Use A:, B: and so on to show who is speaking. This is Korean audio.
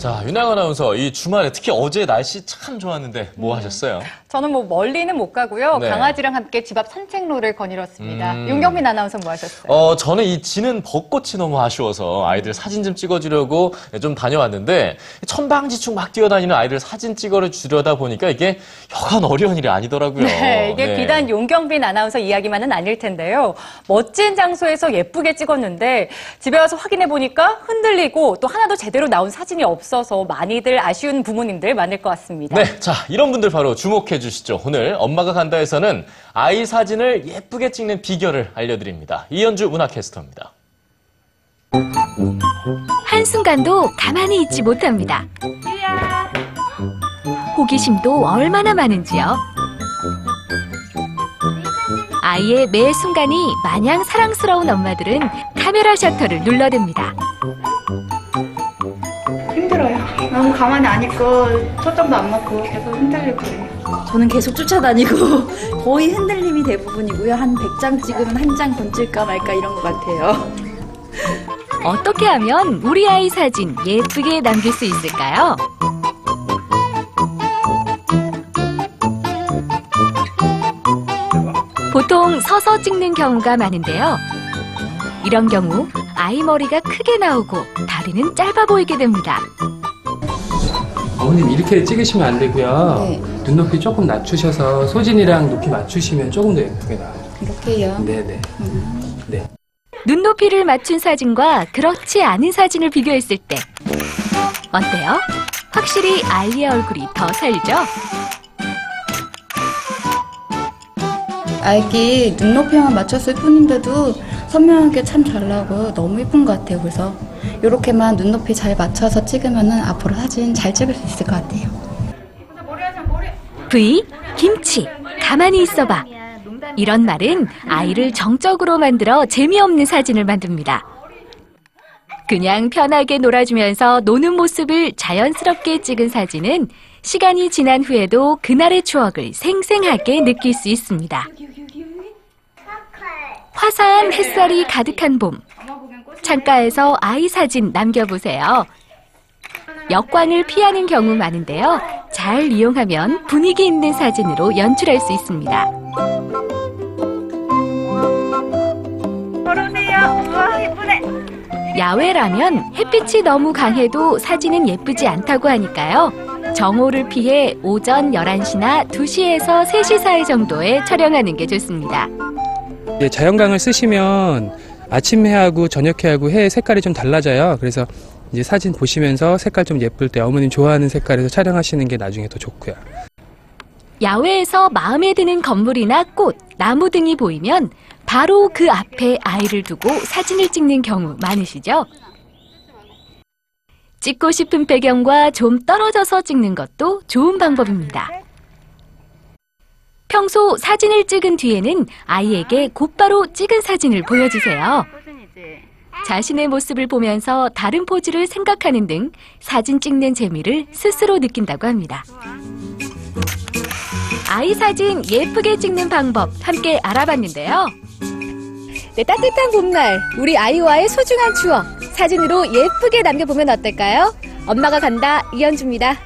A: 자, 윤양 아나운서, 이 주말에 특히 어제 날씨 참 좋았는데 뭐 하셨어요?
B: 저는 뭐 멀리는 못 가고요.
A: 네.
B: 강아지랑 함께 집 앞 산책로를 거닐었습니다.
A: 음.
B: 윤경민 아나운서 뭐 하셨어요?
A: 어, 저는 이 지는 벚꽃이 너무 아쉬워서 아이들 사진 좀 찍어주려고 좀 다녀왔는데 천방지축 막 뛰어다니는 아이들 사진 찍어 주려다 보니까 이게 여간 어려운 일이 아니더라고요.
B: 네, 이게
A: 네.
B: 비단 용경빈 아나운서 이야기만은 아닐 텐데요. 멋진 장소에서 예쁘게 찍었는데 집에 와서 확인해 보니까 흔들리고 또 하나도 제대로 나온 사진이 없어서 많이들 아쉬운 부모님들 많을 것 같습니다.
A: 네, 자, 이런 분들 바로 주목해 주시죠. 오늘 엄마가 간다에서는 아이 사진을 예쁘게 찍는 비결을 알려드립니다. 이현주 문화캐스터입니다.
C: 한순간도 가만히 있지 못합니다. 호기심도 얼마나 많은지요. 아이의 매 순간이 마냥 사랑스러운 엄마들은 카메라 셔터를 눌러댑니다.
D: 너무 가만히 안 있고 초점도 안 맞고 계속 흔들리고 그래요.
E: 저는 계속 쫓아다니고 거의 흔들림이 대부분이고요. 한 100장 찍으면 한 장 건질까 말까 이런 것 같아요.
C: 어떻게 하면 우리 아이 사진 예쁘게 남길 수 있을까요? 보통 서서 찍는 경우가 많은데요. 이런 경우 아이 머리가 크게 나오고 다리는 짧아 보이게 됩니다.
F: 어머님 이렇게 찍으시면 안 되고요.
E: 네.
F: 눈높이 조금 낮추셔서 소진이랑 높이 맞추시면 조금 더 예쁘게 나와요.
E: 이렇게요.
F: 네네. 네.
C: 눈높이를 맞춘 사진과 그렇지 않은 사진을 비교했을 때 어때요? 확실히 아이의 얼굴이 더 살죠?
D: 아기 눈높이만 맞췄을 뿐인데도 선명하게 참 잘 나고 너무 예쁜 것 같아요. 그래서 이렇게만 눈높이 잘 맞춰서 찍으면 앞으로 사진 잘 찍을 수 있을 것 같아요.
C: V 김치 가만히 있어봐 이런 말은 아이를 정적으로 만들어 재미없는 사진을 만듭니다. 그냥 편하게 놀아주면서 노는 모습을 자연스럽게 찍은 사진은 시간이 지난 후에도 그날의 추억을 생생하게 느낄 수 있습니다. 화사한 햇살이 가득한 봄. 창가에서 아이 사진 남겨보세요. 역광을 피하는 경우 많은데요. 잘 이용하면 분위기 있는 사진으로 연출할 수 있습니다. 야외라면 햇빛이 너무 강해도 사진은 예쁘지 않다고 하니까요. 정오를 피해 오전 11시나 2시에서 3시 사이 정도에 촬영하는 게 좋습니다.
F: 예, 자연광을 쓰시면 아침 해하고 저녁 해하고 해 색깔이 좀 달라져요. 그래서 이제 사진 보시면서 색깔 좀 예쁠 때 어머님 좋아하는 색깔에서 촬영하시는 게 나중에 더 좋고요.
C: 야외에서 마음에 드는 건물이나 꽃, 나무 등이 보이면 바로 그 앞에 아이를 두고 사진을 찍는 경우 많으시죠? 찍고 싶은 배경과 좀 떨어져서 찍는 것도 좋은 방법입니다. 평소 사진을 찍은 뒤에는 아이에게 곧바로 찍은 사진을 보여주세요. 자신의 모습을 보면서 다른 포즈를 생각하는 등 사진 찍는 재미를 스스로 느낀다고 합니다. 아이 사진 예쁘게 찍는 방법 함께 알아봤는데요. 네, 따뜻한 봄날 우리 아이와의 소중한 추억 사진으로 예쁘게 남겨보면 어떨까요? 엄마가 간다 이현주입니다.